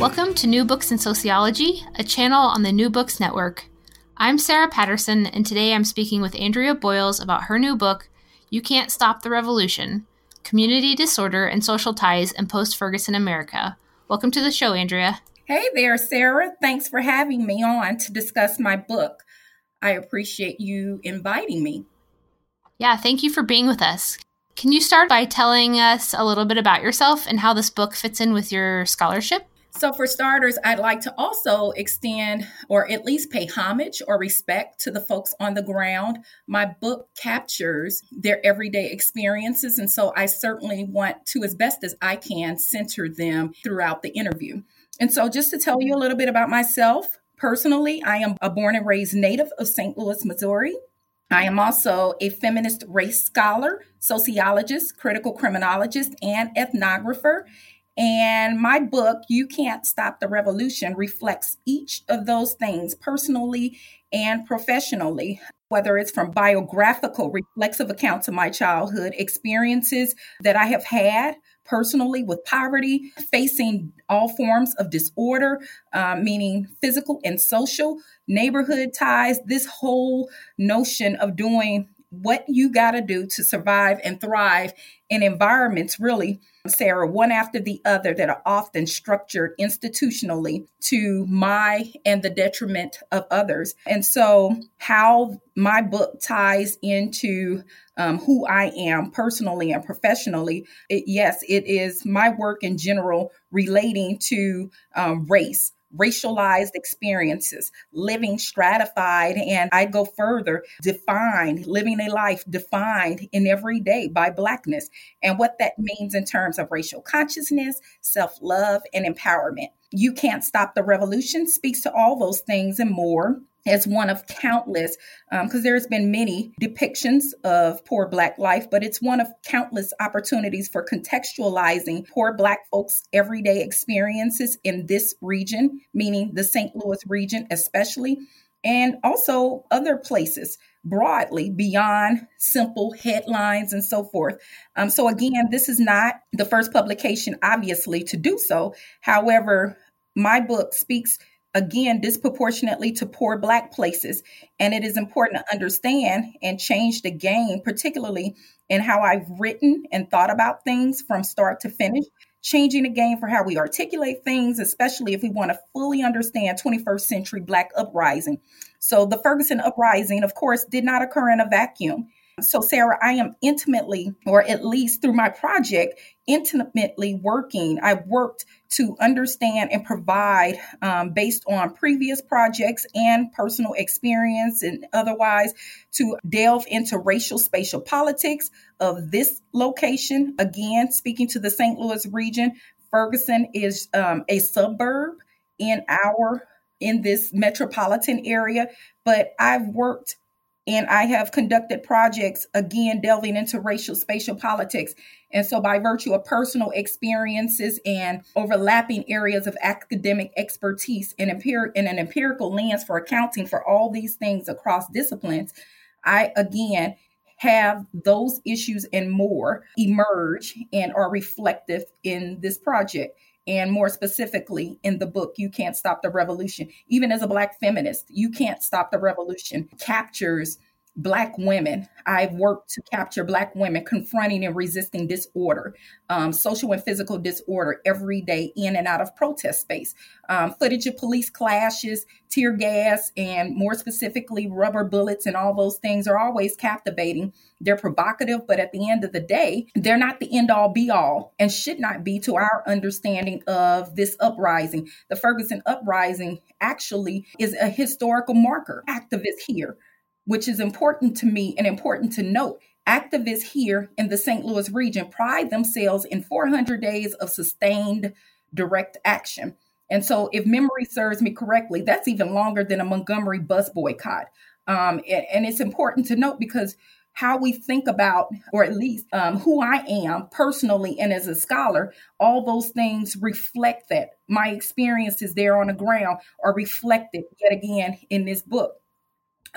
Welcome to New Books in Sociology, a channel on the New Books Network. I'm Sarah Patterson, and today I'm speaking with Andrea Boyles about her new book, You Can't Stop the Revolution Community Disorder and Social Ties in Post Ferguson America. Welcome to the show, Andrea. Hey there, Sarah. Thanks for having me on to discuss my book. I appreciate you inviting me. Yeah, thank you for being with us. Can you start by telling us a little bit about yourself and how this book fits in with your scholarship? So, for starters, I'd like to also extend or at least pay homage or respect to the folks on the ground. My book captures their everyday experiences. And so, I certainly want to, as best as I can, center them throughout the interview. And so, just to tell you a little bit about myself, personally, I am a born and raised native of St. Louis, Missouri. I am also a feminist race scholar, sociologist, critical criminologist, and ethnographer. And my book, You Can't Stop the Revolution, reflects each of those things personally and professionally, whether it's from biographical, reflexive accounts of my childhood experiences that I have had personally with poverty, facing all forms of disorder, uh, meaning physical and social, neighborhood ties, this whole notion of doing what you got to do to survive and thrive in environments, really, Sarah, one after the other, that are often structured institutionally to my and the detriment of others. And so, how my book ties into um, who I am personally and professionally, it, yes, it is my work in general relating to um, race racialized experiences, living stratified, and I go further, defined, living a life defined in every day by Blackness, and what that means in terms of racial consciousness, self love, and empowerment. You Can't Stop the Revolution speaks to all those things and more as one of countless, because um, there's been many depictions of poor Black life, but it's one of countless opportunities for contextualizing poor Black folks' everyday experiences in this region, meaning the St. Louis region especially, and also other places broadly beyond simple headlines and so forth. Um, so, again, this is not the first publication, obviously, to do so. However, my book speaks again disproportionately to poor black places. And it is important to understand and change the game particularly in how i've written and thought about things from start to finish changing the game for how we articulate things especially if we want to fully understand 21st century black uprising. So the ferguson uprising of course did not occur in a vacuum so, Sarah, I am intimately, or at least through my project, intimately working. I worked to understand and provide, um, based on previous projects and personal experience and otherwise, to delve into racial spatial politics of this location. Again, speaking to the St. Louis region, Ferguson is um, a suburb in our in this metropolitan area, but I've worked and I have conducted projects again delving into racial spatial politics. And so, by virtue of personal experiences and overlapping areas of academic expertise and empir- in an empirical lens for accounting for all these things across disciplines, I again have those issues and more emerge and are reflective in this project and more specifically in the book you can't stop the revolution. Even as a black feminist you can't stop the revolution. Captures Black women. I've worked to capture Black women confronting and resisting disorder, um, social and physical disorder every day in and out of protest space. Um, footage of police clashes, tear gas, and more specifically, rubber bullets and all those things are always captivating. They're provocative, but at the end of the day, they're not the end all be all and should not be to our understanding of this uprising. The Ferguson uprising actually is a historical marker. Activists here which is important to me and important to note. activists here in the St. Louis region pride themselves in 400 days of sustained direct action. And so, if memory serves me correctly, that's even longer than a Montgomery bus boycott. Um, and, and, it's important to note because how we think about, or at least um, who I am personally and as a scholar, all those things reflect that. My experiences there on the ground are reflected yet again in this book.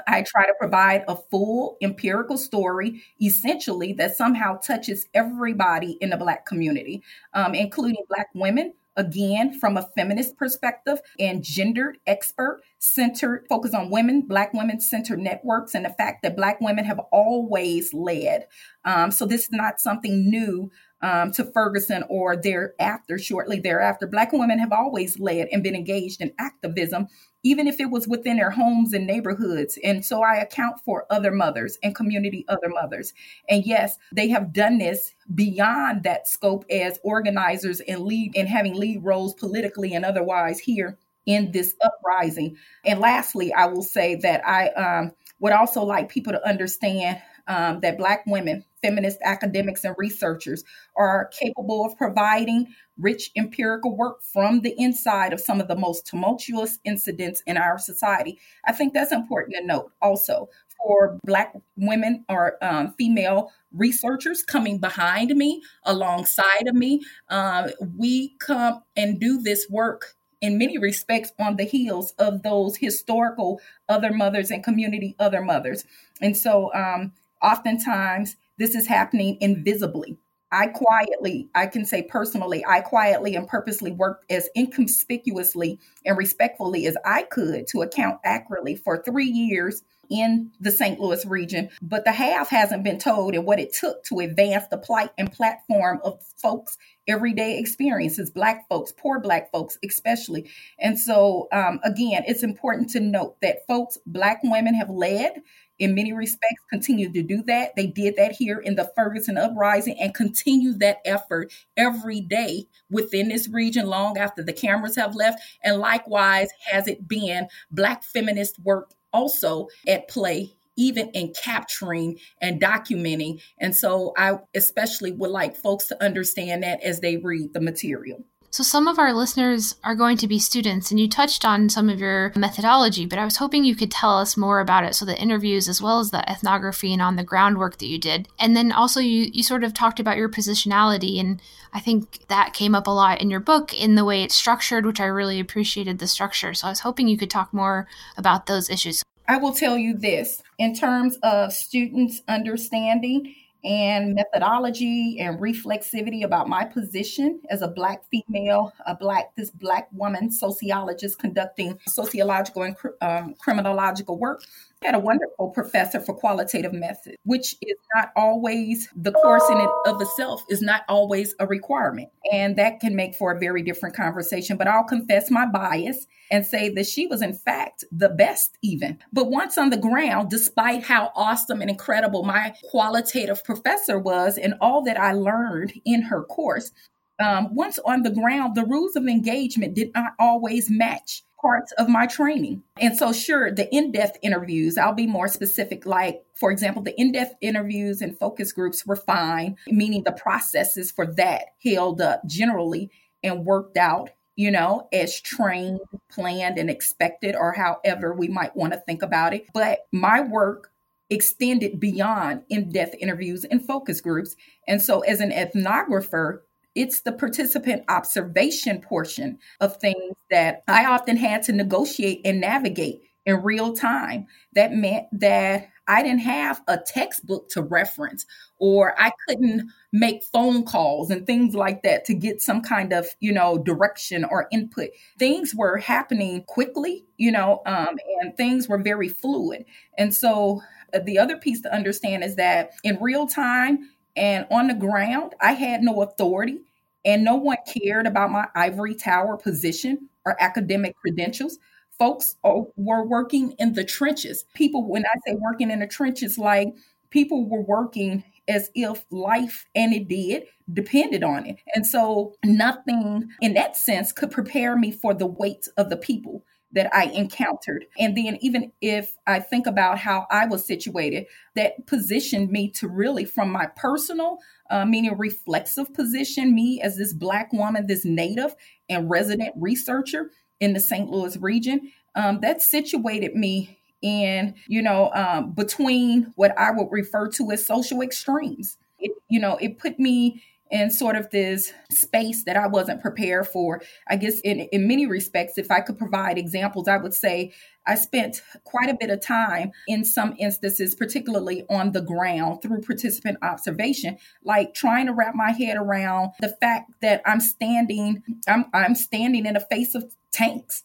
I try to provide a full empirical story, essentially, that somehow touches everybody in the Black community, um, including Black women, again from a feminist perspective and gendered expert centered focus on women black women centered networks and the fact that black women have always led. Um, so this is not something new um, to Ferguson or thereafter, shortly thereafter. Black women have always led and been engaged in activism, even if it was within their homes and neighborhoods. And so I account for other mothers and community other mothers. And yes, they have done this beyond that scope as organizers and lead and having lead roles politically and otherwise here in this uprising. And lastly, I will say that I um, would also like people to understand um, that Black women, feminist academics, and researchers are capable of providing rich empirical work from the inside of some of the most tumultuous incidents in our society. I think that's important to note also for Black women or um, female researchers coming behind me, alongside of me. Uh, we come and do this work in many respects on the heels of those historical other mothers and community other mothers. And so um, Oftentimes, this is happening invisibly. I quietly, I can say personally, I quietly and purposely worked as inconspicuously and respectfully as I could to account accurately for three years in the St. Louis region, but the half hasn't been told and what it took to advance the plight and platform of folks' everyday experiences, Black folks, poor Black folks, especially. And so, um, again, it's important to note that folks, Black women have led in many respects continue to do that. They did that here in the Ferguson uprising and continue that effort every day within this region long after the cameras have left. And likewise, has it been Black feminist work also at play even in capturing and documenting. And so I especially would like folks to understand that as they read the material. So, some of our listeners are going to be students, and you touched on some of your methodology, but I was hoping you could tell us more about it. So, the interviews, as well as the ethnography and on the groundwork that you did. And then also, you, you sort of talked about your positionality, and I think that came up a lot in your book in the way it's structured, which I really appreciated the structure. So, I was hoping you could talk more about those issues. I will tell you this in terms of students' understanding and methodology and reflexivity about my position as a black female, a black this black woman sociologist conducting sociological and um, criminological work had a wonderful professor for qualitative methods, which is not always the course in it of itself is not always a requirement. And that can make for a very different conversation. But I'll confess my bias and say that she was, in fact, the best, even. But once on the ground, despite how awesome and incredible my qualitative professor was and all that I learned in her course, um, once on the ground, the rules of engagement did not always match parts of my training. And so, sure, the in depth interviews, I'll be more specific. Like, for example, the in depth interviews and focus groups were fine, meaning the processes for that held up generally and worked out, you know, as trained, planned, and expected, or however we might want to think about it. But my work extended beyond in depth interviews and focus groups. And so, as an ethnographer, it's the participant observation portion of things that I often had to negotiate and navigate in real time. That meant that I didn't have a textbook to reference, or I couldn't make phone calls and things like that to get some kind of, you know, direction or input. Things were happening quickly, you know, um, and things were very fluid. And so uh, the other piece to understand is that in real time, and on the ground, I had no authority and no one cared about my ivory tower position or academic credentials. Folks oh, were working in the trenches. People, when I say working in the trenches, like people were working as if life and it did depended on it. And so nothing in that sense could prepare me for the weight of the people that I encountered. And then, even if I think about how I was situated, that positioned me to really, from my personal, uh, meaning reflexive position, me as this Black woman, this native and resident researcher in the St. Louis region, um, that situated me in, you know, um, between what I would refer to as social extremes. It, you know, it put me in sort of this space that I wasn't prepared for. I guess in, in many respects, if I could provide examples, I would say I spent quite a bit of time in some instances, particularly on the ground through participant observation, like trying to wrap my head around the fact that I'm standing, I'm, I'm standing in the face of tanks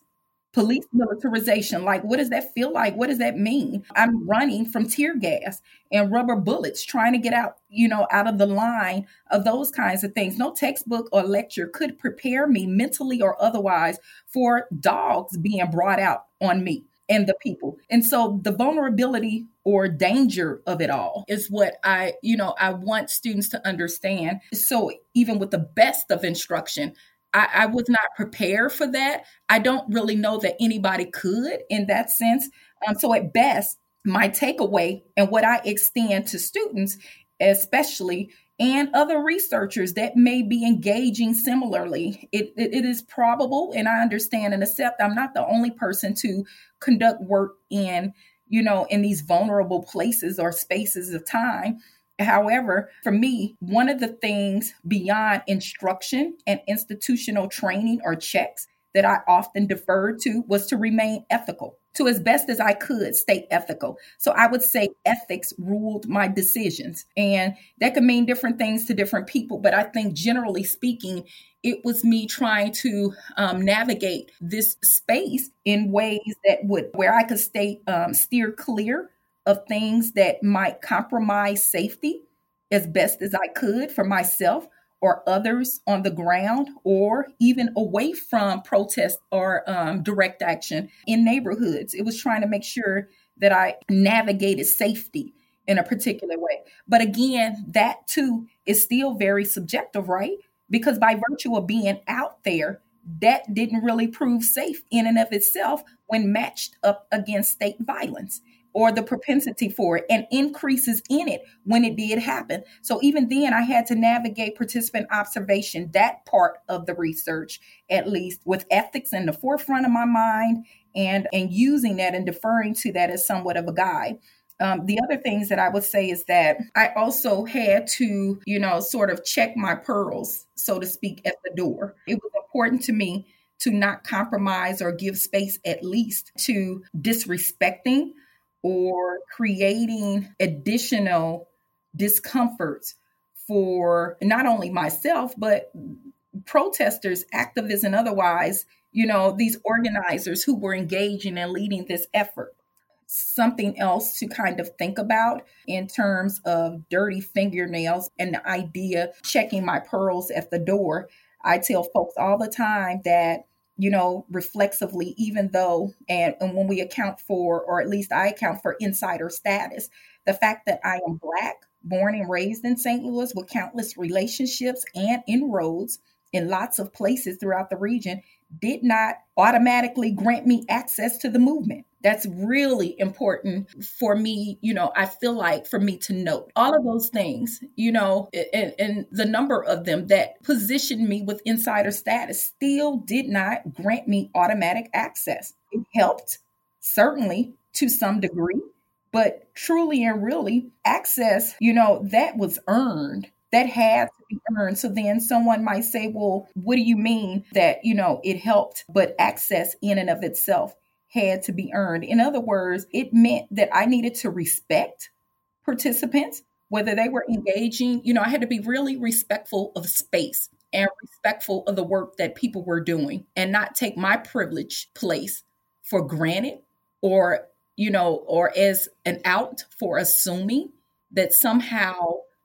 police militarization. Like, what does that feel like? What does that mean? I'm running from tear gas and rubber bullets, trying to get out, you know, out of the line of those kinds of things. No textbook or lecture could prepare me mentally or otherwise for dogs being brought out on me and the people. And so the vulnerability or danger of it all is what I, you know, I want students to understand. So even with the best of instruction, I, I was not prepared for that. I don't really know that anybody could in that sense. Um, so, at best, my takeaway and what I extend to students, especially and other researchers that may be engaging similarly. It, it, it is probable, and I understand and accept I'm not the only person to conduct work in, you know, in these vulnerable places or spaces of time. However, for me, one of the things beyond instruction and institutional training or checks that I often deferred to was to remain ethical, to as best as I could stay ethical. So I would say ethics ruled my decisions. And that could mean different things to different people. But I think generally speaking, it was me trying to um, navigate this space in ways that would, where I could stay, um, steer clear of things that might compromise safety as best as I could for myself or others on the ground or even away from protest or um, direct action in neighborhoods. It was trying to make sure that I navigated safety in a particular way. But again, that too is still very subjective, right? Because by virtue of being out there, that didn't really prove safe in and of itself when matched up against state violence or the propensity for it and increases in it when it did happen. So even then, I had to navigate participant observation, that part of the research, at least with ethics in the forefront of my mind and, and using that and deferring to that as somewhat of a guide. Um, the other things that I would say is that I also had to, you know, sort of check my pearls, so to speak, at the door. It was important to me to not compromise or give space, at least, to disrespecting or creating additional discomforts for not only myself, but protesters, activists, and otherwise, you know, these organizers who were engaging and leading this effort. Something else to kind of think about in terms of dirty fingernails and the idea checking my pearls at the door. I tell folks all the time that you know, reflexively, even though, and, and when we account for, or at least I account for insider status, the fact that I am Black, born and raised in St. Louis with countless relationships and inroads in lots of places throughout the region did not automatically grant me access to the movement. That's really important for me, you know, I feel like for me to note all of those things, you know, and, and the number of them that positioned me with insider status still did not grant me automatic access. It helped, certainly to some degree, but truly and really, access, you know, that was earned that had to be earned. So then someone might say, well, what do you mean that, you know, it helped, but access in and of itself had to be earned? In other words, it meant that I needed to respect participants, whether they were engaging, you know, I had to be really respectful of space and respectful of the work that people were doing and not take my privilege place for granted or, you know, or as an out for assuming that somehow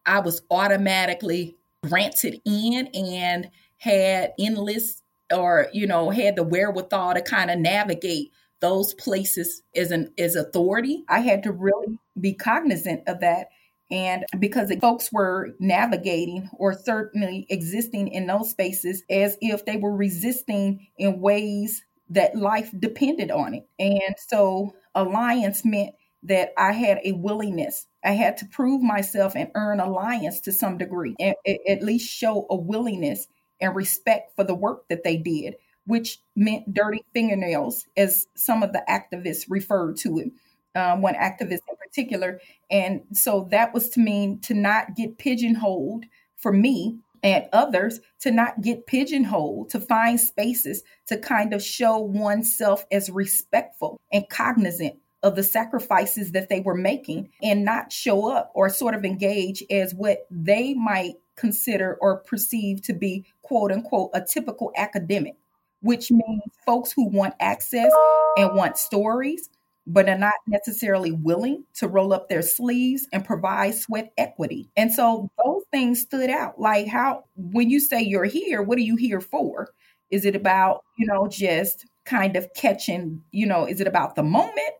I was automatically granted in and had endless or you know had the wherewithal to kind of navigate those places as an as authority i had to really be cognizant of that and because folks were navigating or certainly existing in those spaces as if they were resisting in ways that life depended on it. And so alliance meant that I had a willingness. I had to prove myself and earn alliance to some degree, and at least show a willingness and respect for the work that they did, which meant dirty fingernails, as some of the activists referred to it. Um, one activist in particular. And so that was to mean to not get pigeonholed for me and others to not get pigeonholed, to find spaces to kind of show oneself as respectful and cognizant of the sacrifices that they were making and not show up or sort of engage as what they might consider or perceive to be quote unquote a typical academic, which means folks who want access and want stories but are not necessarily willing to roll up their sleeves and provide sweat equity. And so those things stood out. Like how when you say you're here, what are you here for? Is it about, you know, just kind of catching, you know, is it about the moment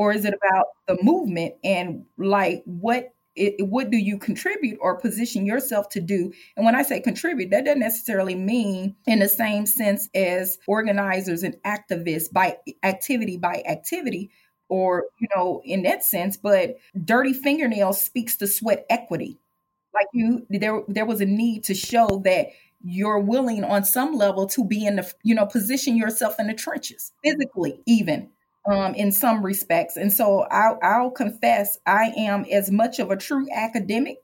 or is it about the movement? And like what it, what do you contribute or position yourself to do? And when I say contribute, that doesn't necessarily mean in the same sense as organizers and activists by activity by activity, or you know in that sense but dirty fingernails speaks to sweat equity. Like you there there was a need to show that you're willing on some level to be in the you know position yourself in the trenches physically even um, in some respects and so I'll, I'll confess i am as much of a true academic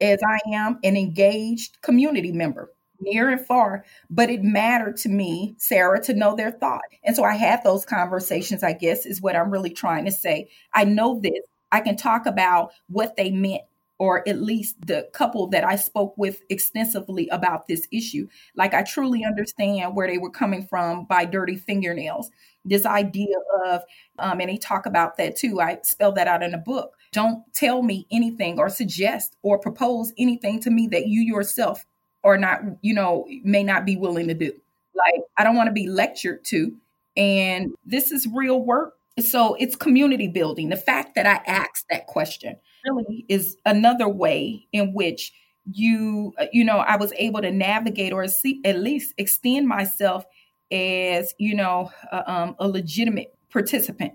as i am an engaged community member near and far, but it mattered to me, Sarah, to know their thought. And so I had those conversations, I guess, is what I'm really trying to say. I know this. I can talk about what they meant, or at least the couple that I spoke with extensively about this issue. Like, I truly understand where they were coming from by dirty fingernails. This idea of, um, and they talk about that too. I spelled that out in a book. Don't tell me anything or suggest or propose anything to me that you yourself are not, you know, may not be willing to do. Like, I don't want to be lectured to. And this is real work. So it's community building. The fact that I asked that question really is another way in which you, uh, you know, I was able to navigate or see, at least extend myself as, you know, uh, um, a legitimate participant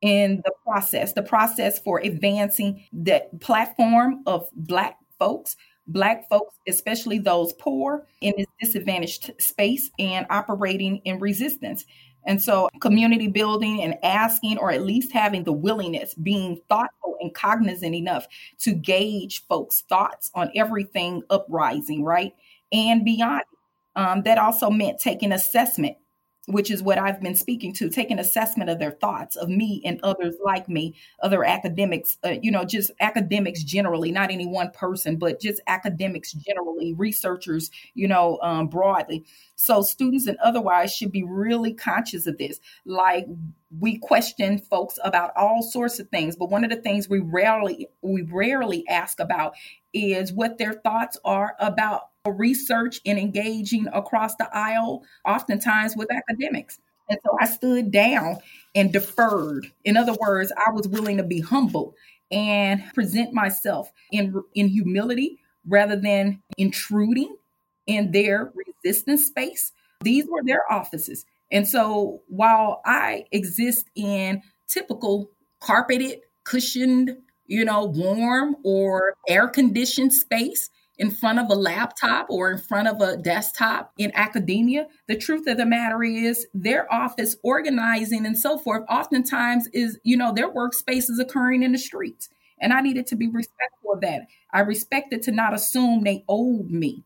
in the process, the process for advancing the platform of Black folks Black folks, especially those poor in this disadvantaged space and operating in resistance. And so, community building and asking, or at least having the willingness, being thoughtful and cognizant enough to gauge folks' thoughts on everything uprising, right? And beyond. Um, that also meant taking assessment which is what I've been speaking to, take an assessment of their thoughts of me and others like me, other academics, uh, you know, just academics generally, not any one person, but just academics generally, researchers, you know, um, broadly. So students and otherwise should be really conscious of this. Like we question folks about all sorts of things, but one of the things we rarely we rarely ask about is what their thoughts are about research and engaging across the aisle, oftentimes with academics. And so I stood down and deferred. In other words, I was willing to be humble and present myself in, in humility rather than intruding in their resistance space. These were their offices. And so while I exist in typical carpeted, cushioned, you know, warm or air conditioned space, in front of a laptop or in front of a desktop in academia. The truth of the matter is their office organizing and so forth oftentimes is, you know, their workspace is occurring in the streets. And I needed to be respectful of that. I respected to not assume they owed me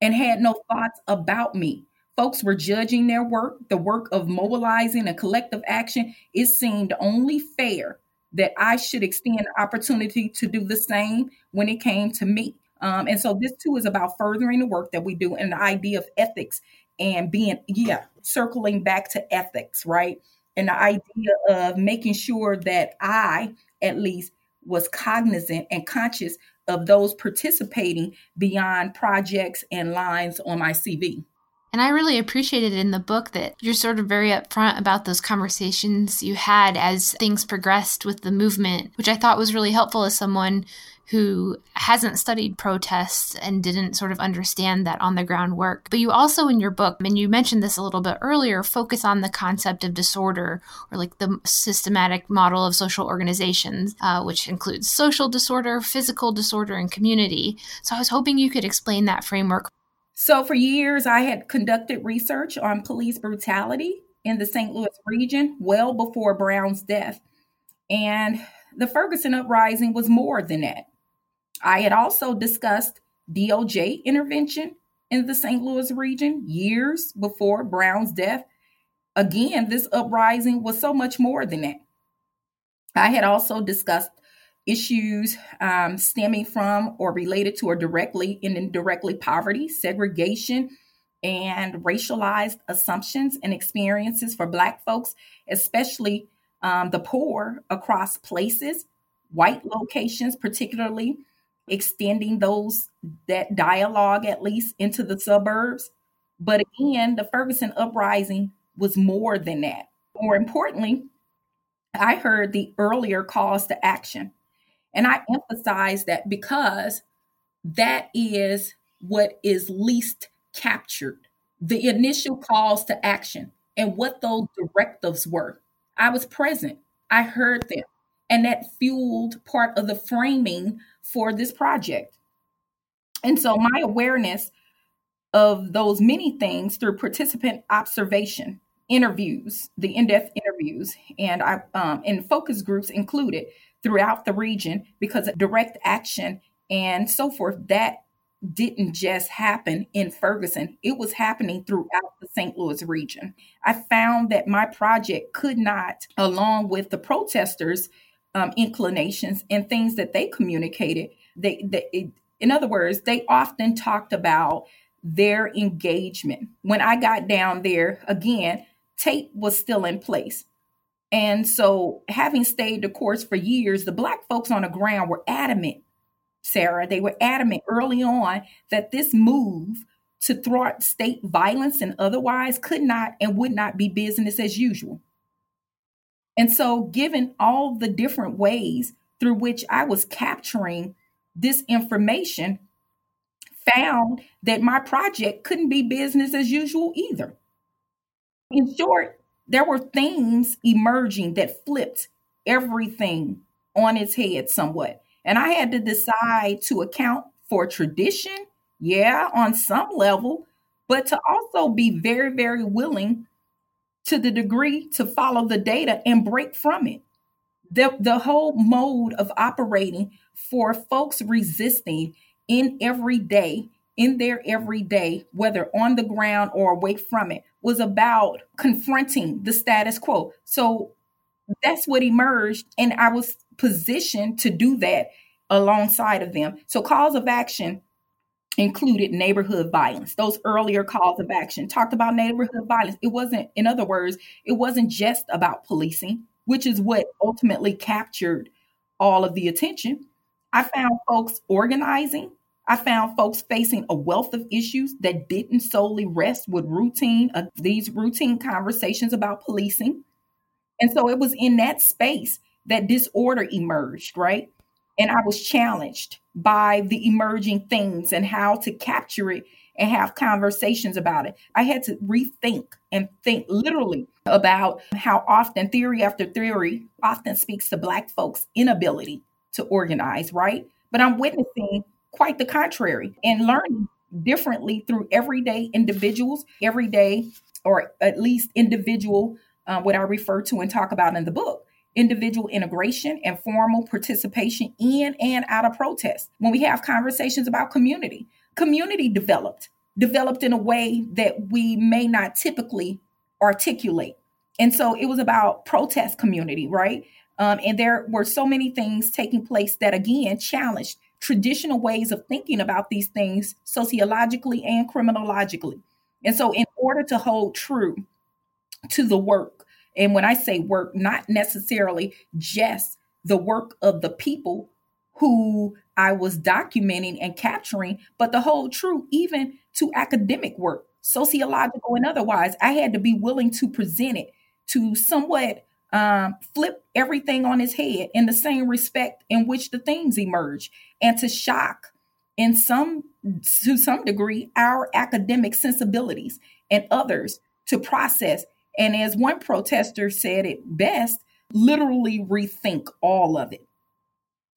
and had no thoughts about me. Folks were judging their work, the work of mobilizing and collective action. It seemed only fair that I should extend opportunity to do the same when it came to me. Um, and so this too is about furthering the work that we do and the idea of ethics and being, yeah, circling back to ethics, right? And the idea of making sure that I, at least, was cognizant and conscious of those participating beyond projects and lines on my CV. And I really appreciated in the book that you're sort of very upfront about those conversations you had as things progressed with the movement, which I thought was really helpful as someone who hasn't studied protests and didn't sort of understand that on the ground work. But you also, in your book, and you mentioned this a little bit earlier, focus on the concept of disorder or like the systematic model of social organizations, uh, which includes social disorder, physical disorder, and community. So I was hoping you could explain that framework. So, for years, I had conducted research on police brutality in the St. Louis region well before Brown's death. And the Ferguson uprising was more than that. I had also discussed DOJ intervention in the St. Louis region years before Brown's death. Again, this uprising was so much more than that. I had also discussed issues um, stemming from or related to or directly and indirectly poverty, segregation, and racialized assumptions and experiences for Black folks, especially um, the poor across places, white locations, particularly extending those that dialogue at least into the suburbs. But again, the Ferguson uprising was more than that. More importantly, I heard the earlier calls to action. And I emphasize that because that is what is least captured the initial calls to action and what those directives were. I was present, I heard them, and that fueled part of the framing for this project. And so my awareness of those many things through participant observation, interviews, the in-depth interviews, and I um, and focus groups included throughout the region because of direct action and so forth that didn't just happen in Ferguson, it was happening throughout the St. Louis region. I found that my project could not, along with the protesters' um, inclinations and things that they communicated. They, they, in other words, they often talked about their engagement. When I got down there, again, tape was still in place. And so, having stayed the course for years, the Black folks on the ground were adamant, Sarah, they were adamant early on that this move to thwart state violence and otherwise could not and would not be business as usual. And so, given all the different ways through which I was capturing this information, found that my project couldn't be business as usual either. In short, there were themes emerging that flipped everything on its head somewhat. And I had to decide to account for tradition, yeah, on some level, but to also be very, very willing to the degree to follow the data and break from it. The, the whole mode of operating for folks resisting in every day, in their everyday, whether on the ground or away from it, was about confronting the status quo. So that's what emerged. And I was positioned to do that alongside of them. So, calls of action included neighborhood violence. Those earlier calls of action talked about neighborhood violence. It wasn't, in other words, it wasn't just about policing, which is what ultimately captured all of the attention. I found folks organizing. I found folks facing a wealth of issues that didn't solely rest with routine, uh, these routine conversations about policing. And so it was in that space that disorder emerged, right? And I was challenged by the emerging things and how to capture it and have conversations about it. I had to rethink and think literally about how often theory after theory often speaks to Black folks' inability to organize, right? But I'm witnessing quite the contrary and learning differently through everyday individuals, everyday or at least individual, uh, what I refer to and talk about in the book individual integration and formal participation in and out of protest. When we have conversations about community, community developed, developed in a way that we may not typically articulate. And so it was about protest community, right? Um, and there were so many things taking place that again challenged traditional ways of thinking about these things sociologically and criminologically. And so, in order to hold true to the work and when I say work, not necessarily just the work of the people who I was documenting and capturing, but the whole truth, even to academic work. sociological and otherwise. I had to be willing to present it to somewhat um, flip everything on his head in the same respect in which the things emerge and to shock in some to some degree our academic sensibilities and others to process and as one protester said it best literally rethink all of it.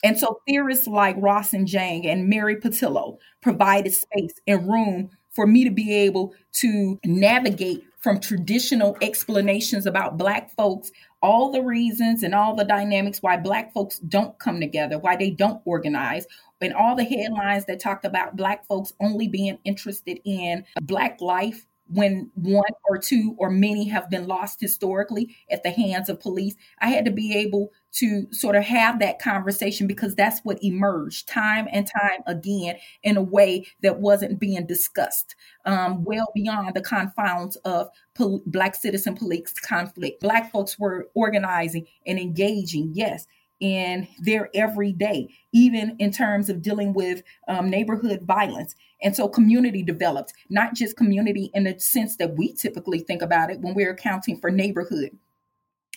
And so theorists like Ross and Jang and Mary Pattillo provided space and room for me to be able to navigate from traditional explanations about Black folks, all the reasons and all the dynamics why Black folks don't come together, why they don't organize, and all the headlines that talked about Black folks only being interested in Black life when one or two or many have been lost historically at the hands of police. I had to be able to sort of have that conversation because that's what emerged time and time again in a way that wasn't being discussed um, well beyond the confines of pol- Black citizen police conflict. Black folks were organizing and engaging, yes, in their everyday, even in terms of dealing with um, neighborhood violence. And so community developed, not just community in the sense that we typically think about it when we're accounting for neighborhood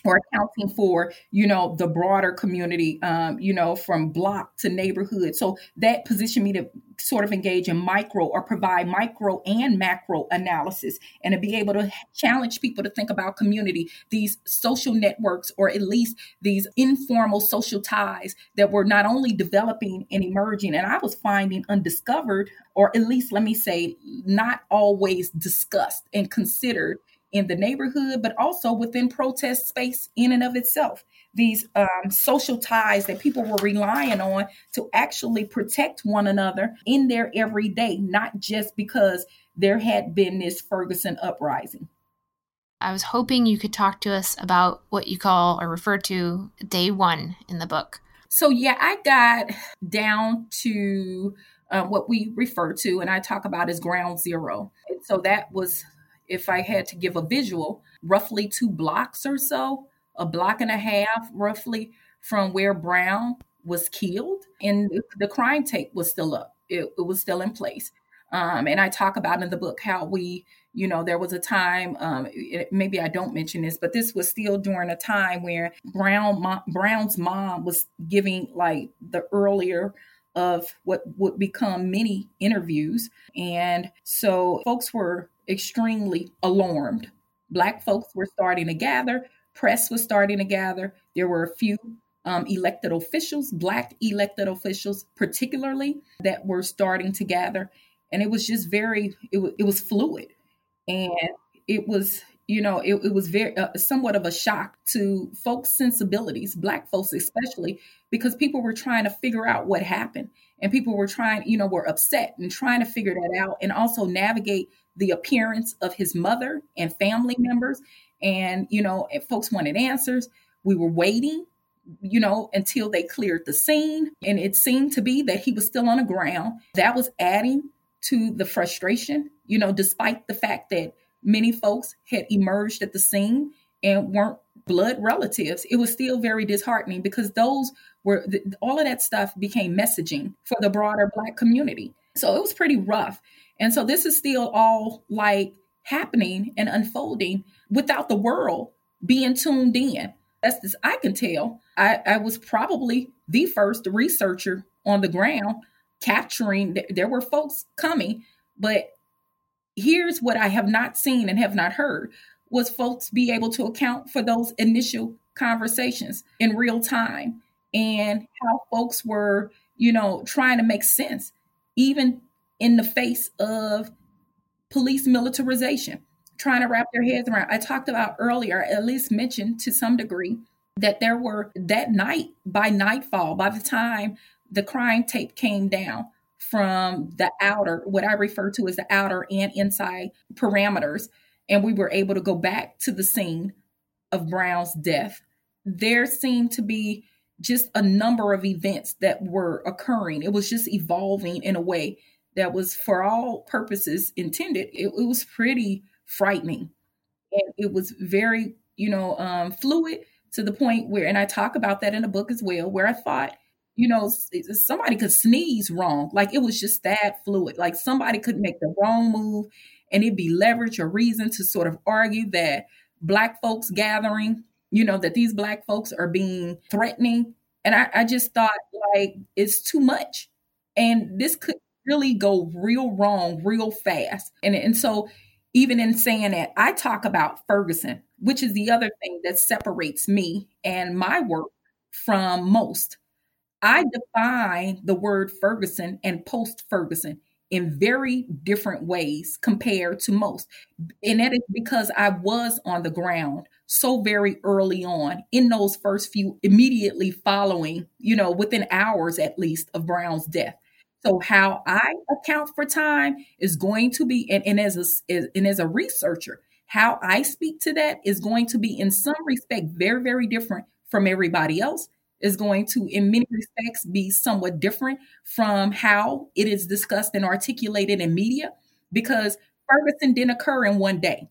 or accounting for you know the broader community um, you know from block to neighborhood. So that positioned me to sort of engage in micro or provide micro and macro analysis and to be able to challenge people to think about community these social networks or at least these informal social ties that were not only developing and emerging. And i was finding undiscovered or at least let me say not always discussed and considered in the neighborhood, but also within protest space in and of itself. These um, social ties that people were relying on to actually protect one another in their everyday, not just because there had been this Ferguson uprising. I was hoping you could talk to us about what you call or refer to day one in the book. So, yeah, I got down to uh, what we refer to and I talk about as ground zero. And so that was if I had to give a visual, roughly two blocks or so, a block and a half roughly from where Brown was killed. And the crime tape was still up, it, it was still in place. Um, and I talk about in the book how we, you know, there was a time, um, it, maybe I don't mention this, but this was still during a time where Brown Brown's mom was giving like the earlier of what would become many interviews. And so folks were extremely alarmed. Black folks were starting to gather, press was starting to gather. There were a few um, elected officials, Black elected officials, particularly, that were starting to gather. And it was just very, it, w- it was fluid. And it was, you know, it, it was very, uh, somewhat of a shock to folks' sensibilities, Black folks especially, because people were trying to figure out what happened. And people were trying, you know, were upset and trying to figure that out and also navigate the appearance of his mother and family members. And, you know, folks wanted answers. We were waiting, you know, until they cleared the scene. And it seemed to be that he was still on the ground. That was adding to the frustration, you know, despite the fact that many folks had emerged at the scene and weren't blood relatives. It was still very disheartening because those were all of that stuff became messaging for the broader Black community. So it was pretty rough. And so this is still all like happening and unfolding without the world being tuned in. That's as I can tell. I, I was probably the first researcher on the ground capturing, there were folks coming, but here's what I have not seen and have not heard was folks be able to account for those initial conversations in real time and how folks were, you know, trying to make sense, even in the face of police militarization, trying to wrap their heads around. I talked about earlier, at least mentioned to some degree, that there were that night, by nightfall, by the time the crime tape came down from the outer, what I refer to as the outer and inside parameters, and we were able to go back to the scene of Brown's death, there seemed to be just a number of events that were occurring. It was just evolving in a way that was for all purposes intended it, it was pretty frightening and it was very you know um, fluid to the point where and i talk about that in the book as well where i thought you know somebody could sneeze wrong like it was just that fluid like somebody could make the wrong move and it'd be leverage or reason to sort of argue that black folks gathering, you know, that these black folks are being threatening. And I, I just thought like it's too much. And this could really go real wrong real fast. And and so even in saying that, I talk about Ferguson, which is the other thing that separates me and my work from most. I define the word Ferguson and post Ferguson in very different ways compared to most. And that is because I was on the ground so very early on in those first few, immediately following, you know, within hours at least of Brown's death. So how I account for time is going to be, and, and as a and as a researcher, how I speak to that is going to be in some respect very, very different from everybody else. Is going to, in many respects, be somewhat different from how it is discussed and articulated in media, because Ferguson didn't occur in one day.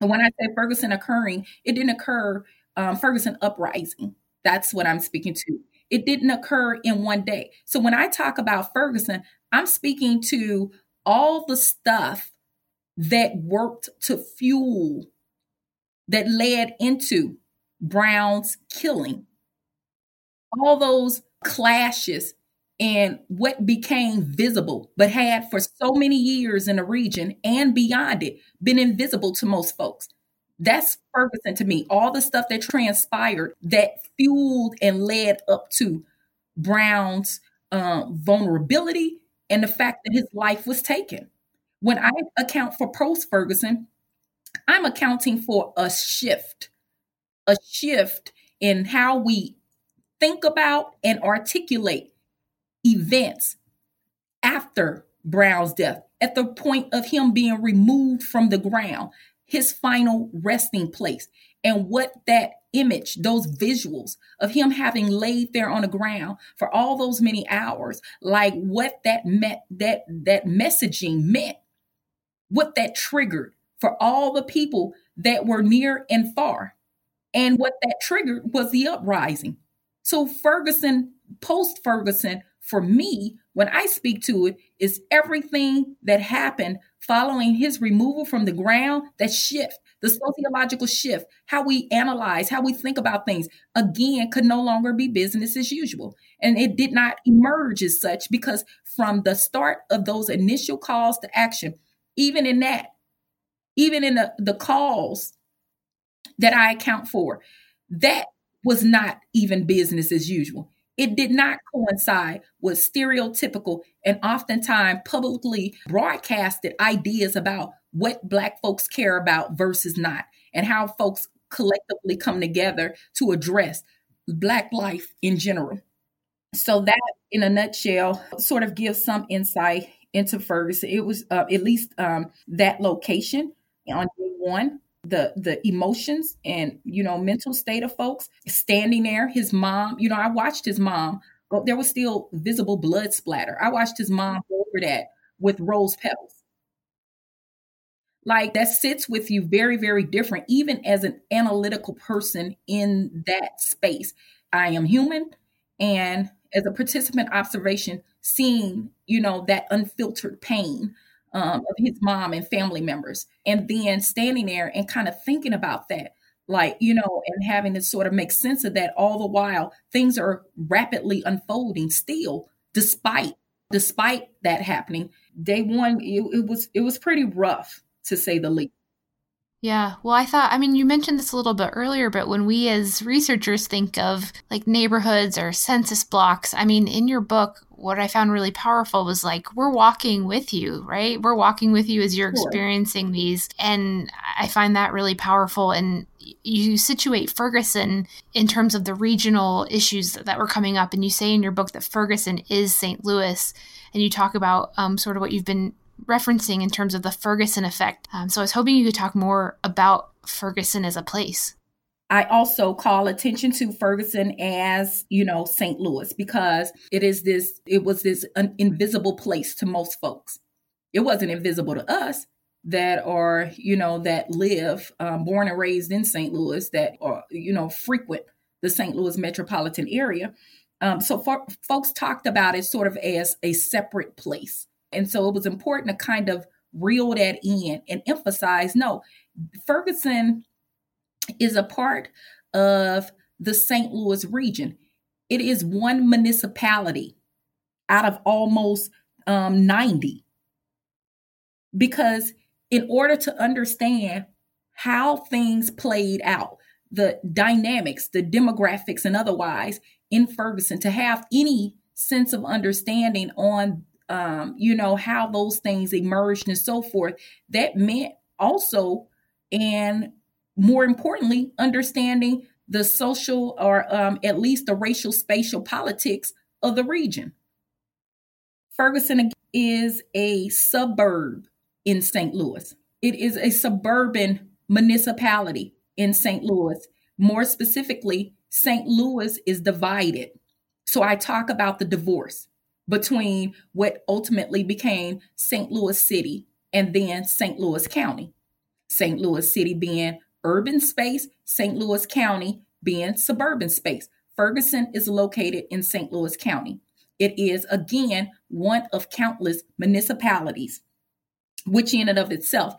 And when I say Ferguson occurring, it didn't occur um, Ferguson uprising. That's what I'm speaking to. It didn't occur in one day. So when I talk about Ferguson, I'm speaking to all the stuff that worked to fuel, that led into Brown's killing. All those clashes and what became visible, but had for so many years in the region and beyond it been invisible to most folks. That's Ferguson to me. All the stuff that transpired that fueled and led up to Brown's uh, vulnerability and the fact that his life was taken. When I account for post Ferguson, I'm accounting for a shift, a shift in how we think about and articulate events after Brown's death, at the point of him being removed from the ground, his final resting place and what that image, those visuals of him having laid there on the ground for all those many hours, like what that meant, that that messaging meant, what that triggered for all the people that were near and far. And what that triggered was the uprising. So Ferguson, post Ferguson, for me, when I speak to it, is everything that happened following his removal from the ground, that shift, the sociological shift, how we analyze, how we think about things, again, could no longer be business as usual. And it did not emerge as such because from the start of those initial calls to action, even in that, even in the, the calls that I account for, that was not even business as usual. It did not coincide with stereotypical and oftentimes publicly broadcasted ideas about what Black folks care about versus not, and how folks collectively come together to address Black life in general. So, that in a nutshell sort of gives some insight into Ferguson. It was uh, at least um, that location on day one the the emotions and you know mental state of folks. Standing there his mom you know i watched his mom go there was still visible blood splatter. I watched his mom go over that with rose petals. Like that sits with you very very different even as an analytical person in that space. I am human and as a participant observation seeing you know that unfiltered pain um, of his mom and family members. And then standing there and kind of thinking about that, like, you know, and having to sort of make sense of that all the while things are rapidly unfolding still, despite despite that happening. Day one, it, it was it was pretty rough to say the least. Yeah. Well, I thought, I mean, you mentioned this a little bit earlier, but when we as researchers think of like neighborhoods or census blocks, I mean, in your book, what I found really powerful was like, we're walking with you, right? We're walking with you as you're sure. experiencing these. And I find that really powerful. And you situate Ferguson in terms of the regional issues that were coming up. And you say in your book that Ferguson is St. Louis. And you talk about um, sort of what you've been referencing in terms of the Ferguson effect. Um, so I was hoping you could talk more about Ferguson as a place. I also call attention to Ferguson as, you know, St. Louis because it is this, it was this an invisible place to most folks. It wasn't invisible to us that are, you know, that live, um, born and raised in St. Louis, that are, you know, frequent the St. Louis metropolitan area. Um, so for, folks talked about it sort of as a separate place. And so it was important to kind of reel that in and emphasize no, Ferguson is a part of the St. Louis region. It is one municipality out of almost um, 90. Because in order to understand how things played out, the dynamics, the demographics, and otherwise in Ferguson, to have any sense of understanding on, um, you know, how those things emerged and so forth, that meant also, and more importantly, understanding the social or um, at least the racial spatial politics of the region. Ferguson is a suburb in St. Louis. It is a suburban municipality in St. Louis. More specifically, St. Louis is divided. So I talk about the divorce between what ultimately became St. Louis City and then St. Louis County. St. Louis City being urban space, St. Louis County being suburban space. Ferguson is located in St. Louis County. It is, again, one of countless municipalities, which in and of itself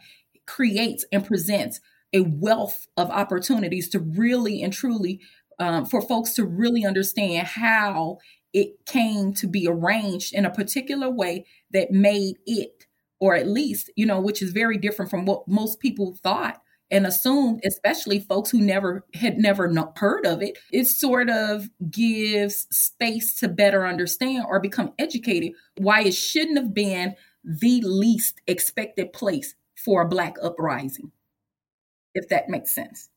creates and presents a wealth of opportunities to really and truly, um, for folks to really understand how it came to be arranged in a particular way that made it, or at least, you know, which is very different from what most people thought and assumed, especially folks who never had never heard of it, it sort of gives space to better understand or become educated why it shouldn't have been the least expected place for a Black uprising, if that makes sense.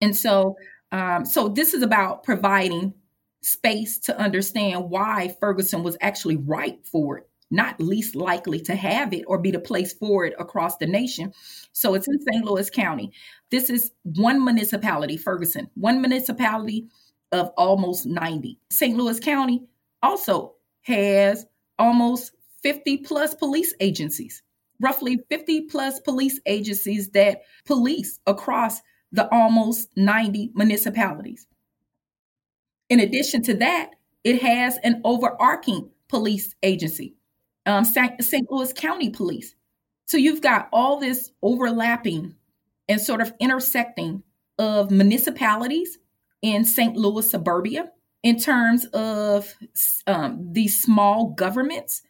And so, um, so this is about providing space to understand why Ferguson was actually right for it not least likely to have it or be the place for it across the nation. So it's in St. Louis County. This is one municipality, Ferguson, one municipality of almost 90. St. Louis County also has almost 50 plus police agencies, roughly 50 plus police agencies that police across the almost 90 municipalities. In addition to that, it has an overarching police agency um, St. Louis County Police. So you've got all this overlapping and sort of intersecting of municipalities in St. Louis suburbia in terms of um, these small governments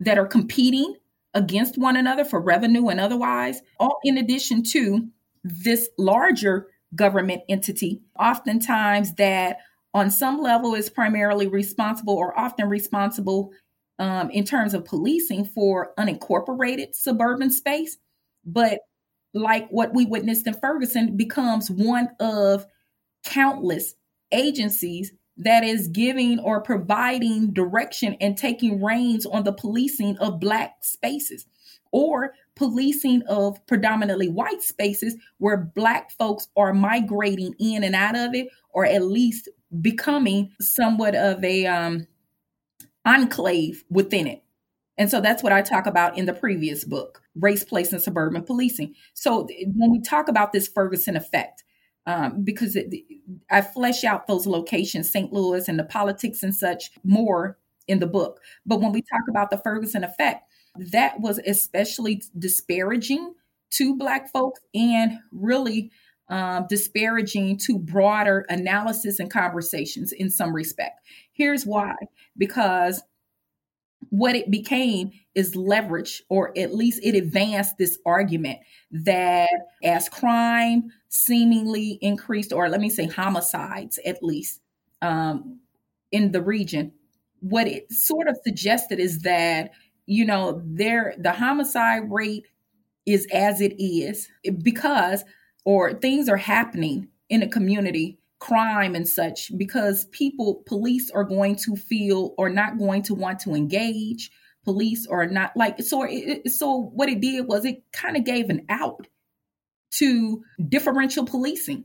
that are competing against one another for revenue and otherwise, all in addition to this larger government entity, oftentimes that on some level is primarily responsible or often responsible um, in terms of policing for unincorporated suburban space. But like what we witnessed in Ferguson, becomes one of countless agencies that is giving or providing direction and taking reins on the policing of Black spaces or policing of predominantly white spaces where Black folks are migrating in and out of it, or at least becoming somewhat of a um, enclave within it. And so that's what I talk about in the previous book, Race, Place, and Suburban Policing. So when we talk about this Ferguson effect, um, because it, I flesh out those locations, St. Louis and the politics and such more in the book. But when we talk about the Ferguson effect, that was especially disparaging to Black folks and really um, disparaging to broader analysis and conversations in some respect. Here's why because what it became is leverage, or at least it advanced this argument that as crime seemingly increased, or let me say homicides at least um, in the region, what it sort of suggested is that you know there the homicide rate is as it is because or things are happening in a community crime and such because people police are going to feel or not going to want to engage. Police or not like so it, so what it did was it kind of gave an out to differential policing.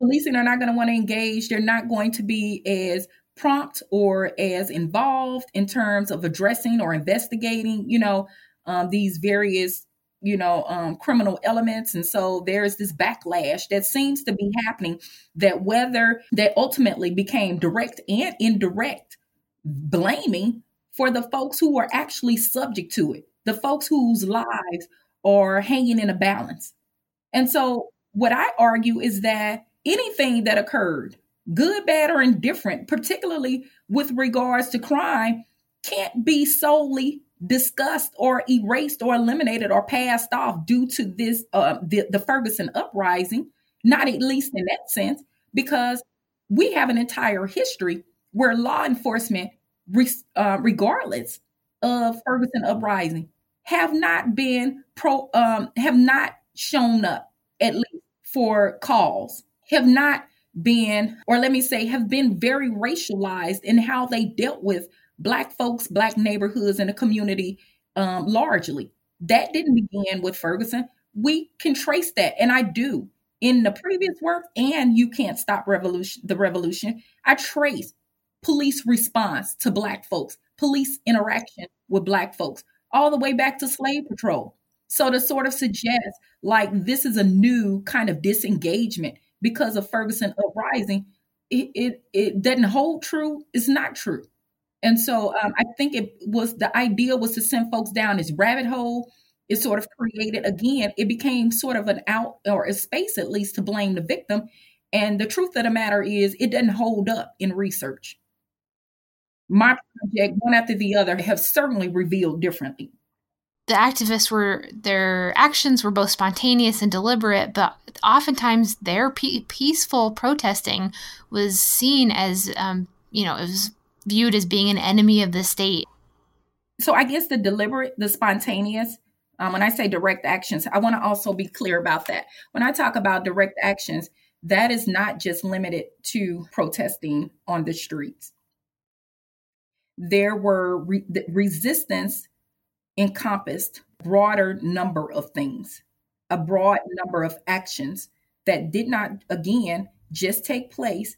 Policing are not going to want to engage. They're not going to be as prompt or as involved in terms of addressing or investigating you know um, these various you know um, criminal elements and so there's this backlash that seems to be happening that whether that ultimately became direct and indirect blaming for the folks who are actually subject to it the folks whose lives are hanging in a balance. And so, what I argue is that anything that occurred, good, bad, or indifferent, particularly with regards to crime, can't be solely discussed or erased or eliminated or passed off due to this uh, the, the Ferguson uprising. Not at least in that sense, because we have an entire history where law enforcement, uh, regardless of Ferguson uprising, have not been pro, um, have not shown up at least for calls, have not been, or let me say, have been very racialized in how they dealt with Black folks, Black neighborhoods, and the community um, largely. That didn't begin with Ferguson. We can trace that, and I do in the previous work and you can't stop revolution the revolution i trace police response to black folks police interaction with black folks all the way back to slave patrol so to sort of suggest like this is a new kind of disengagement because of ferguson uprising it it, it doesn't hold true it's not true and so um, i think it was the idea was to send folks down this rabbit hole. It sort of created again it became sort of an out or a space at least to blame the victim. And the truth of the matter is it doesn't hold up in research. My project one after the other have certainly revealed differently. The activists were their actions were both spontaneous and deliberate but oftentimes their pe- peaceful protesting was seen as um, you know it was viewed as being an enemy of the state so i guess the deliberate the spontaneous um, when I say direct actions, I want to also be clear about that. When I talk about direct actions, that is not just limited to protesting on the streets. There were re- the resistance encompassed broader number of things, a broad number of actions that did not, again, just take place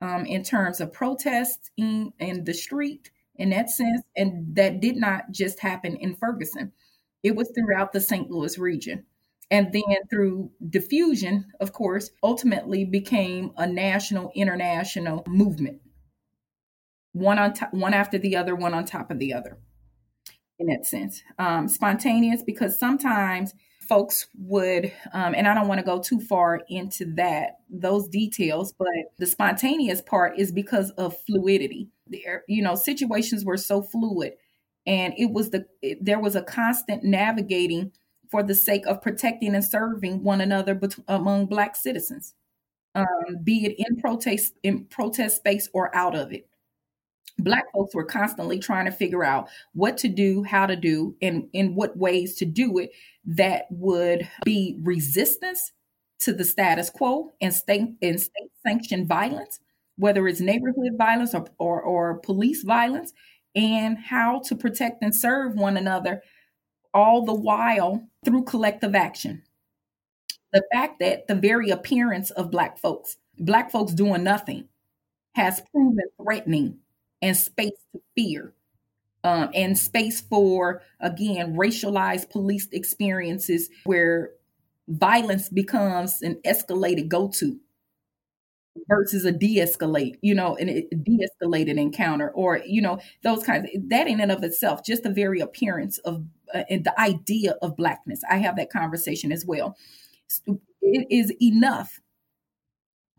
um, in terms of protests in, in the street in that sense, and that did not just happen in Ferguson. It was throughout the St. Louis region. And then through diffusion, of course, ultimately became a national, international movement. One on top, one after the other, one on top of the other. In that sense, um, spontaneous because sometimes folks would, um, and I don't want to go too far into that those details, but the spontaneous part is because of fluidity. There, you know, situations were so fluid and it was the it, there was a constant navigating for the sake of protecting and serving one another bet- among black citizens um, be it in protest in protest space or out of it black folks were constantly trying to figure out what to do how to do and in what ways to do it that would be resistance to the status quo and state and state sanctioned violence whether it's neighborhood violence or, or, or police violence and how to protect and serve one another, all the while through collective action. The fact that the very appearance of Black folks, Black folks doing nothing, has proven threatening and space to fear. Um, and space for, again, racialized police experiences where violence becomes an escalated go to versus a de-escalate, you know, an de-escalated encounter, or you know, those kinds. Of, that in and of itself, just the very appearance of uh, and the idea of blackness. I have that conversation as well. It is enough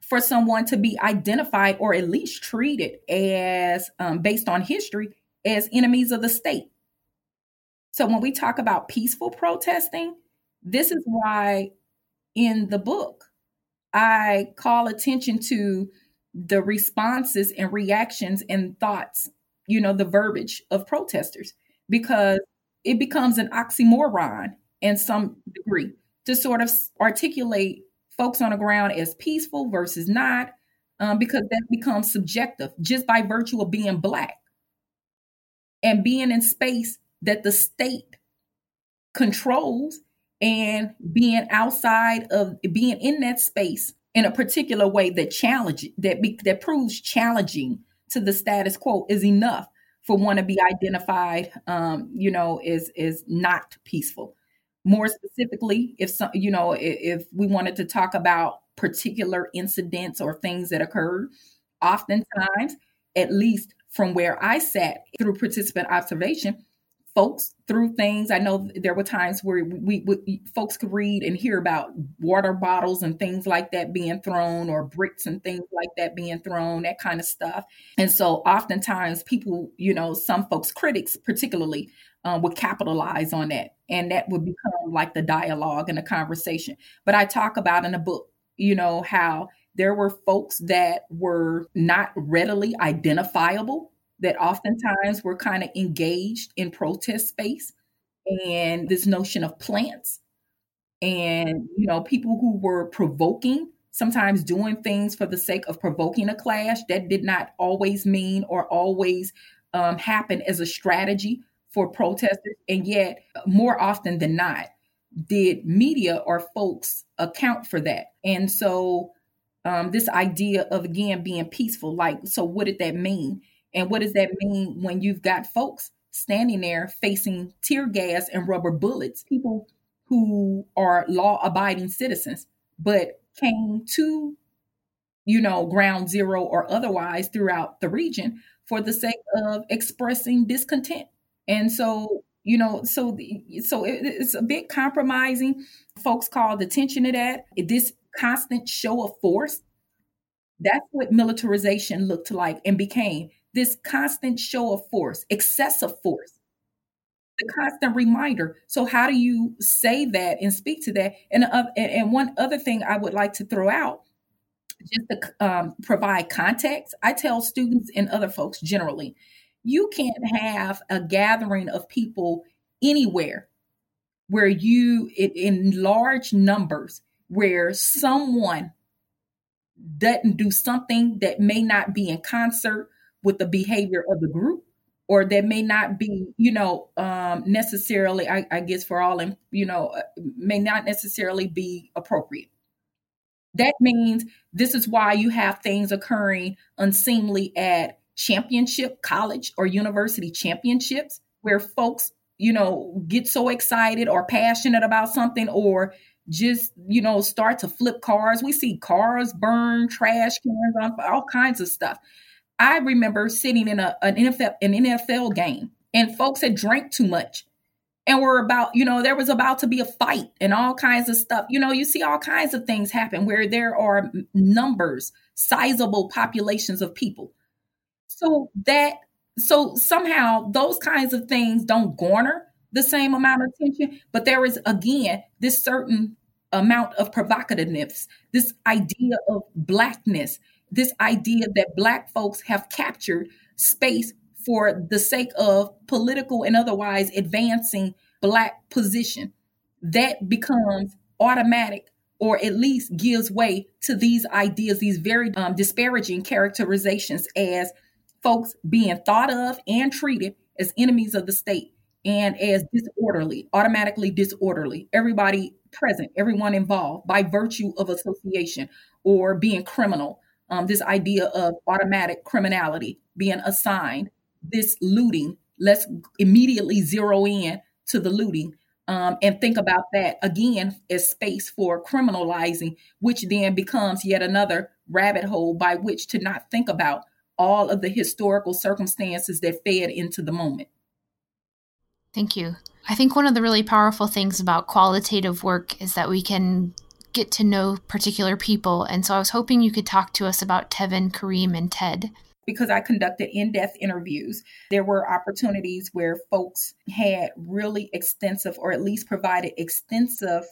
for someone to be identified or at least treated as, um, based on history, as enemies of the state. So when we talk about peaceful protesting, this is why in the book I call attention to the responses and reactions and thoughts, you know, the verbiage of protesters, because it becomes an oxymoron in some degree to sort of articulate folks on the ground as peaceful versus not, um, because that becomes subjective just by virtue of being Black and being in space that the state controls and being outside of being in that space in a particular way that challenge that be, that proves challenging to the status quo is enough for one to be identified um, you know is is not peaceful more specifically if some you know if, if we wanted to talk about particular incidents or things that occurred oftentimes at least from where i sat through participant observation folks through things. I know there were times where we, we, folks could read and hear about water bottles and things like that being thrown, or bricks and things like that being thrown, that kind of stuff. And so, oftentimes, people, you know, some folks, critics particularly, um, would capitalize on that, and that would become like the dialogue and the conversation. But I talk about in the book, you know, how there were folks that were not readily identifiable that oftentimes were kind of engaged in protest space and this notion of plants and you know people who were provoking sometimes doing things for the sake of provoking a clash that did not always mean or always um, happen as a strategy for protesters and yet more often than not did media or folks account for that. And so um, this idea of again being peaceful like so what did that mean? And what does that mean when you've got folks standing there facing tear gas and rubber bullets, people who are law abiding citizens, but came to, you know, ground zero or otherwise throughout the region for the sake of expressing discontent. And so, you know, so the, so it, it's a bit compromising. Folks called attention to that. This constant show of force. That's what militarization looked like and became this constant show of force, excessive force, the constant reminder. So, how do you say that and speak to that? And uh, and one other thing I would like to throw out, just to um, provide context, I tell students and other folks generally, you can't have a gathering of people anywhere where you in large numbers where someone doesn't do something that may not be in concert with the behavior of the group or that may not be you know um, necessarily I, I, guess for all and you know uh, may not necessarily be appropriate. That means this is why you have things occurring unseemly at championship college or university championships where folks you know get so excited or passionate about something or just you know start to flip cars we see cars burn trash cans on all kinds of stuff I remember sitting in a, an NFL an NFL game and folks had drank too much and were about, you know, there was about to be a fight and all kinds of stuff. You know, you see all kinds of things happen where there are numbers, sizable populations of people. So that so somehow those kinds of things don't garner the same amount of attention, but there is again this certain amount of provocativeness, this idea of blackness, this idea that Black folks have captured space for the sake of political and otherwise advancing Black position. That becomes automatic or at least gives way to these ideas, these very um, disparaging characterizations as folks being thought of and treated as enemies of the state and as disorderly, automatically disorderly. Everybody present, everyone involved by virtue of association or being criminal um, this idea of automatic criminality being assigned, this looting, let's immediately zero in to the looting um, and think about that again as space for criminalizing, which then becomes yet another rabbit hole by which to not think about all of the historical circumstances that fed into the moment. Thank you. I think one of the really powerful things about qualitative work is that we can get to know particular people. And so I was hoping you could talk to us about Tevin, Kareem, and Ted. Because I conducted in depth interviews, there were opportunities where folks had really extensive, or at least provided extensive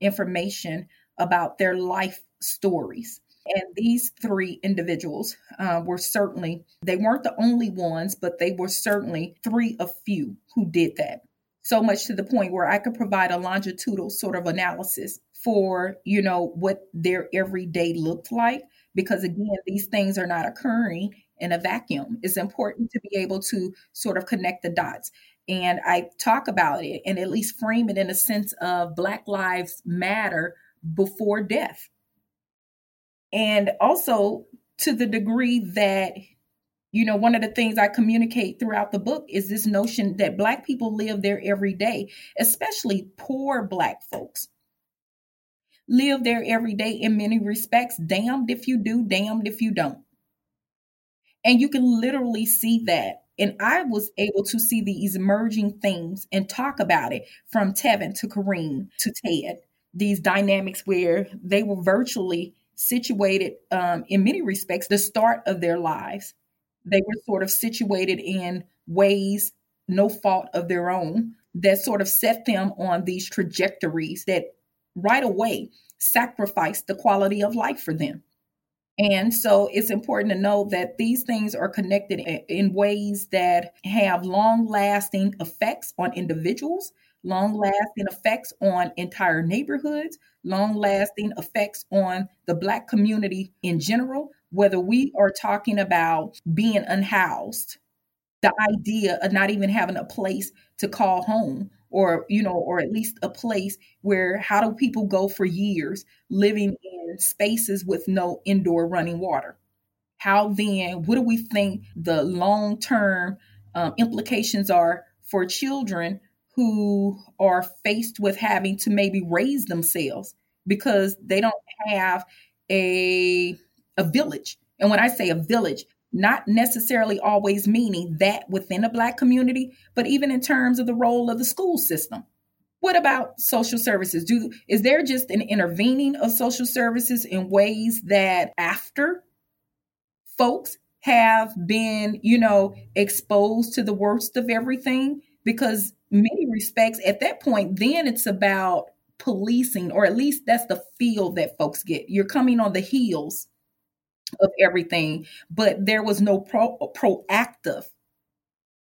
information about their life stories. And these three individuals uh, were certainly, they weren't the only ones, but they were certainly three of few who did that. So much to the point where I could provide a longitudinal sort of analysis for, you know, what their everyday looked like. Because again, these things are not occurring in a vacuum. It's important to be able to sort of connect the dots. And I talk about it and at least frame it in a sense of Black Lives Matter before death. And also to the degree that, you know, one of the things I communicate throughout the book is this notion that Black people live there every day, especially poor Black folks live there every day in many respects. Damned if you do, damned if you don't. And you can literally see that And I was able to see these emerging themes and talk about it from Tevin to Kareem to Ted. These dynamics where they were virtually situated, um, in many respects, the start of their lives. They were sort of situated in ways, no fault of their own, that sort of set them on these trajectories that right away sacrificed the quality of life for them. And so it's important to know that these things are connected in ways that have long lasting effects on individuals, long lasting effects on entire neighborhoods, long lasting effects on the Black community in general, whether we are talking about being unhoused, the idea of not even having a place to call home or you know or at least a place where how do people go for years living in spaces with no indoor running water? How then what do we think the long term um, implications are for children who are faced with having to maybe raise themselves because they don't have a a village and when i say a village not necessarily always meaning that within a Black community, but even in terms of the role of the school system. What about social services? Do is there just an intervening of social services in ways that after folks have been, you know, exposed to the worst of everything? Because many respects, at that point, then it's about policing, or at least that's the feel that folks get. You're coming on the heels of everything, but there was no pro- proactive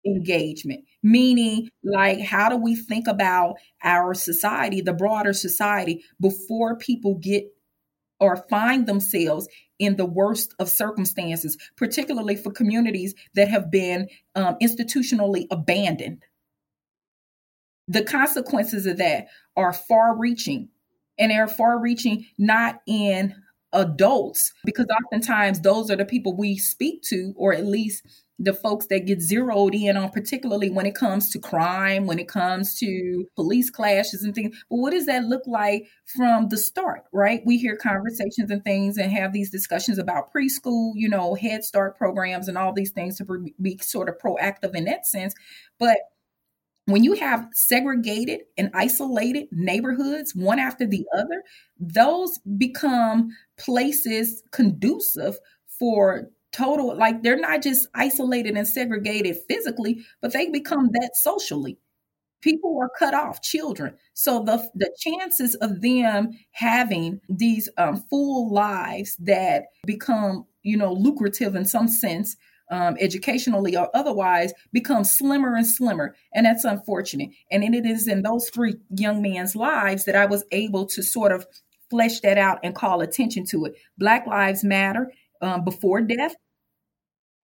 engagement meaning like how do we think about our society the broader society before people get or find themselves in the worst of circumstances particularly for communities that have been um, institutionally abandoned the consequences of that are far reaching and they're far reaching not in adults because oftentimes those are the people we speak to or at least the folks that get zeroed in on particularly when it comes to crime when it comes to police clashes and things. But what does that look like from the start right? We hear conversations and things and have these discussions about preschool you know head start programs and all these things to be sort of proactive in that sense. But when you have segregated and isolated neighborhoods one after the other, those become places conducive for total, like they're not just isolated and segregated physically, but they become that socially. People are cut off, children. So the the chances of them having these um, full lives that become, you know, lucrative in some sense um, educationally or otherwise becomes slimmer and slimmer. And that's unfortunate. And it is in those three young men's lives that I was able to sort of flesh that out and call attention to it. Black Lives Matter um, before death,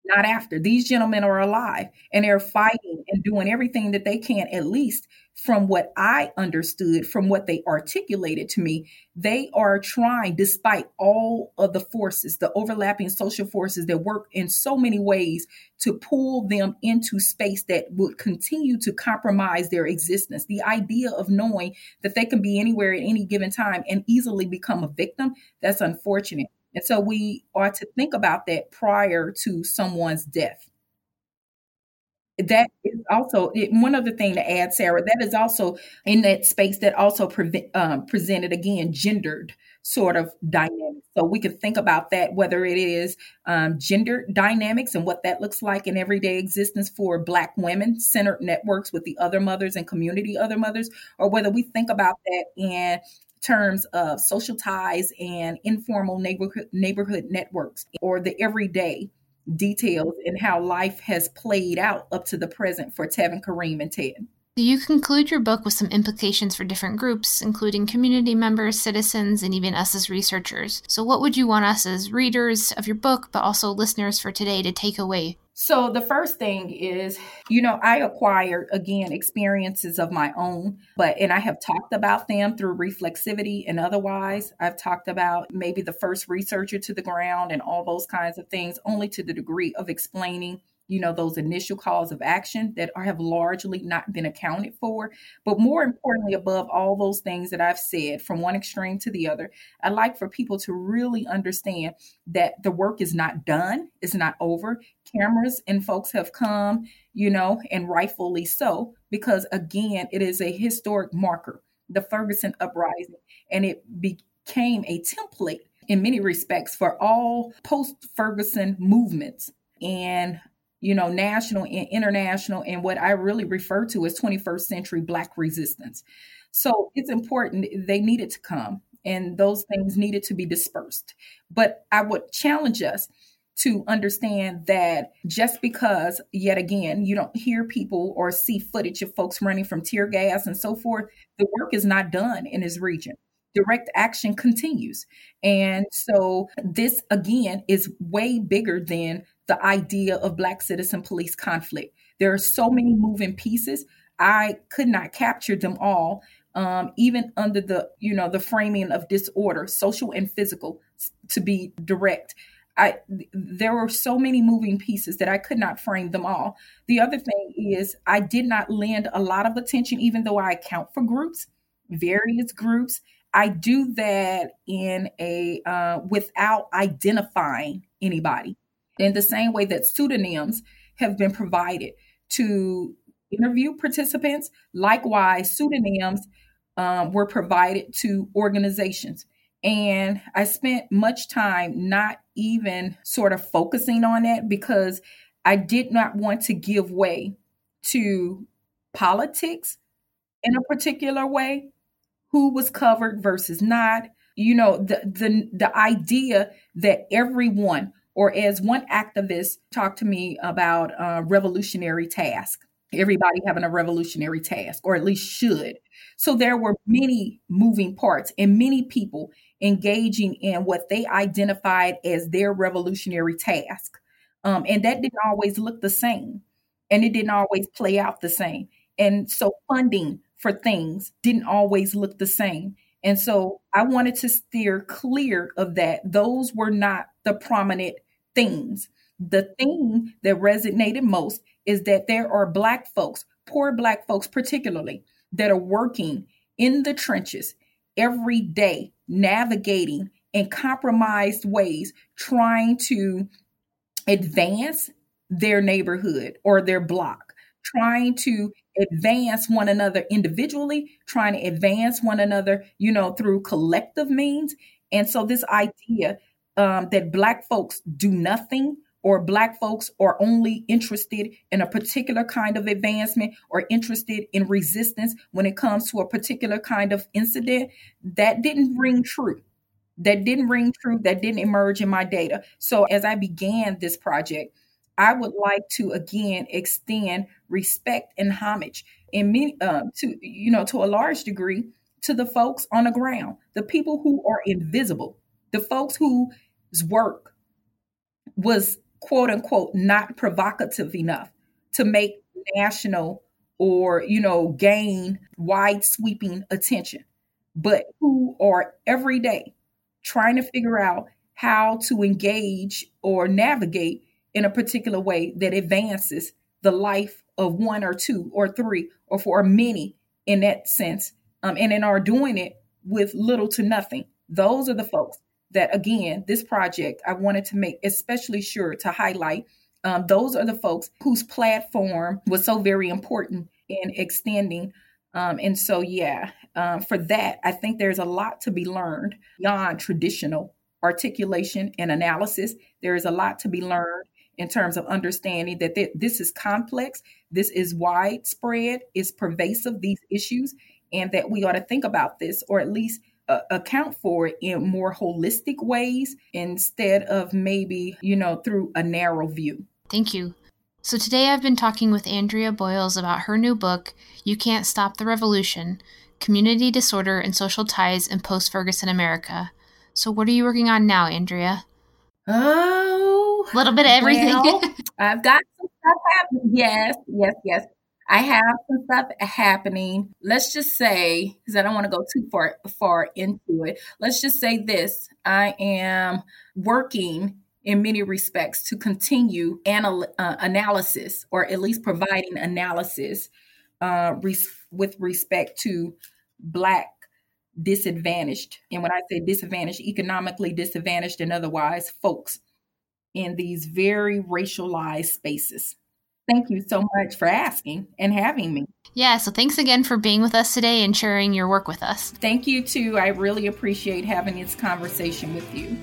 not after. These gentlemen are alive and they're fighting and doing everything that they can, at least from what I understood, from what they articulated to me. They are trying, despite all of the forces, the overlapping social forces that work in so many ways to pull them into space that would continue to compromise their existence. The idea of knowing that they can be anywhere at any given time and easily become a victim, that's unfortunate. And so we ought to think about that prior to someone's death. That is also one other thing to add, Sarah. That is also in that space that also pre- um, presented again gendered sort of dynamics. So we could think about that, whether it is um, gender dynamics and what that looks like in everyday existence for Black women centered networks with the other mothers and community other mothers, or whether we think about that in terms of social ties and informal neighborhood neighborhood networks or the everyday details and how life has played out up to the present for Tevin, Kareem, and Ted. You conclude your book with some implications for different groups, including community members, citizens, and even us as researchers. So, what would you want us as readers of your book, but also listeners for today, to take away so the first thing is, you know, I acquired again experiences of my own, but and I have talked about them through reflexivity and otherwise. I've talked about maybe the first researcher to the ground and all those kinds of things, only to the degree of explaining you know those initial calls of action that are, have largely not been accounted for. But more importantly above all those things that i've said from one extreme to the other I'd like for people to really understand that the work is not done it's not over. Cameras and folks have come you know and rightfully so because again it is a historic marker the ferguson uprising and it became a template in many respects for all post ferguson movements. And you know, national and international, and what I really refer to as 21st century Black resistance. So it's important, they needed to come and those things needed to be dispersed. But I would challenge us to understand that just because, yet again, you don't hear people or see footage of folks running from tear gas and so forth, the work is not done in this region direct action continues. And so this again is way bigger than the idea of Black citizen police conflict. There are so many moving pieces. I could not capture them all, um, even under the you know the framing of disorder, social and physical, to be direct. I there were so many moving pieces that I could not frame them all. The other thing is I did not lend a lot of attention, even though I account for groups, various groups. I do that in a uh, without identifying anybody in the same way that pseudonyms have been provided to interview participants, likewise, pseudonyms um, were provided to organizations. And I spent much time not even sort of focusing on that because I did not want to give way to politics in a particular way, who was covered versus not. You know, the the the idea that everyone or as one activist talked to me about a revolutionary task. Everybody having a revolutionary task or at least should. So there were many moving parts and many people engaging in what they identified as their revolutionary task. Um, and that didn't always look the same and it didn't always play out the same. And so funding for things didn't always look the same and so I wanted to steer clear of that. Those were not the prominent themes. The theme that resonated most is that there are Black folks, poor Black folks particularly, that are working in the trenches every day, navigating in compromised ways, trying to advance their neighborhood or their block, trying to advance one another individually, trying to advance one another, you know, through collective means. And so, this idea um, that Black folks do nothing or Black folks are only interested in a particular kind of advancement or interested in resistance when it comes to a particular kind of incident, that didn't ring true. That didn't ring true. That didn't emerge in my data. So, as I began this project, I would like to again extend respect and homage in many, uh, to you know to a large degree to the folks on the ground, the people who are invisible, the folks whose work was quote unquote not provocative enough to make national or you know gain wide sweeping attention but who are every day trying to figure out how to engage or navigate in a particular way that advances the life of one or two or three or for many in that sense um, and in are doing it with little to nothing. Those are the folks that again this project i wanted to make especially sure to highlight. Um, those are the folks whose platform was so very important in extending um, and so yeah um, for that i think there's a lot to be learned beyond traditional articulation and analysis. There is a lot to be learned in terms of understanding that th- this is complex this is widespread is pervasive these issues and that we ought to think about this or at least uh, account for it in more holistic ways instead of maybe, you know, through a narrow view. Thank you. So today I've been talking with Andrea Boyles about her new book, You Can't Stop the Revolution Community Disorder and Social Ties in Post Ferguson America. So, what are you working on now, Andrea? Oh, a little bit of everything. Well, I've got some stuff happening. Yes, yes, yes. I have some stuff happening. Let's just say, because I don't want to go too far far into it. Let's just say this: I am working in many respects to continue anal- uh, analysis or at least providing analysis uh, res- with respect to Black disadvantaged. And when I say disadvantaged, economically disadvantaged and otherwise, folks in these very racialized spaces. Thank you so much for asking and having me. Yeah, so thanks again for being with us today and sharing your work with us. Thank you too. I really appreciate having this conversation with you.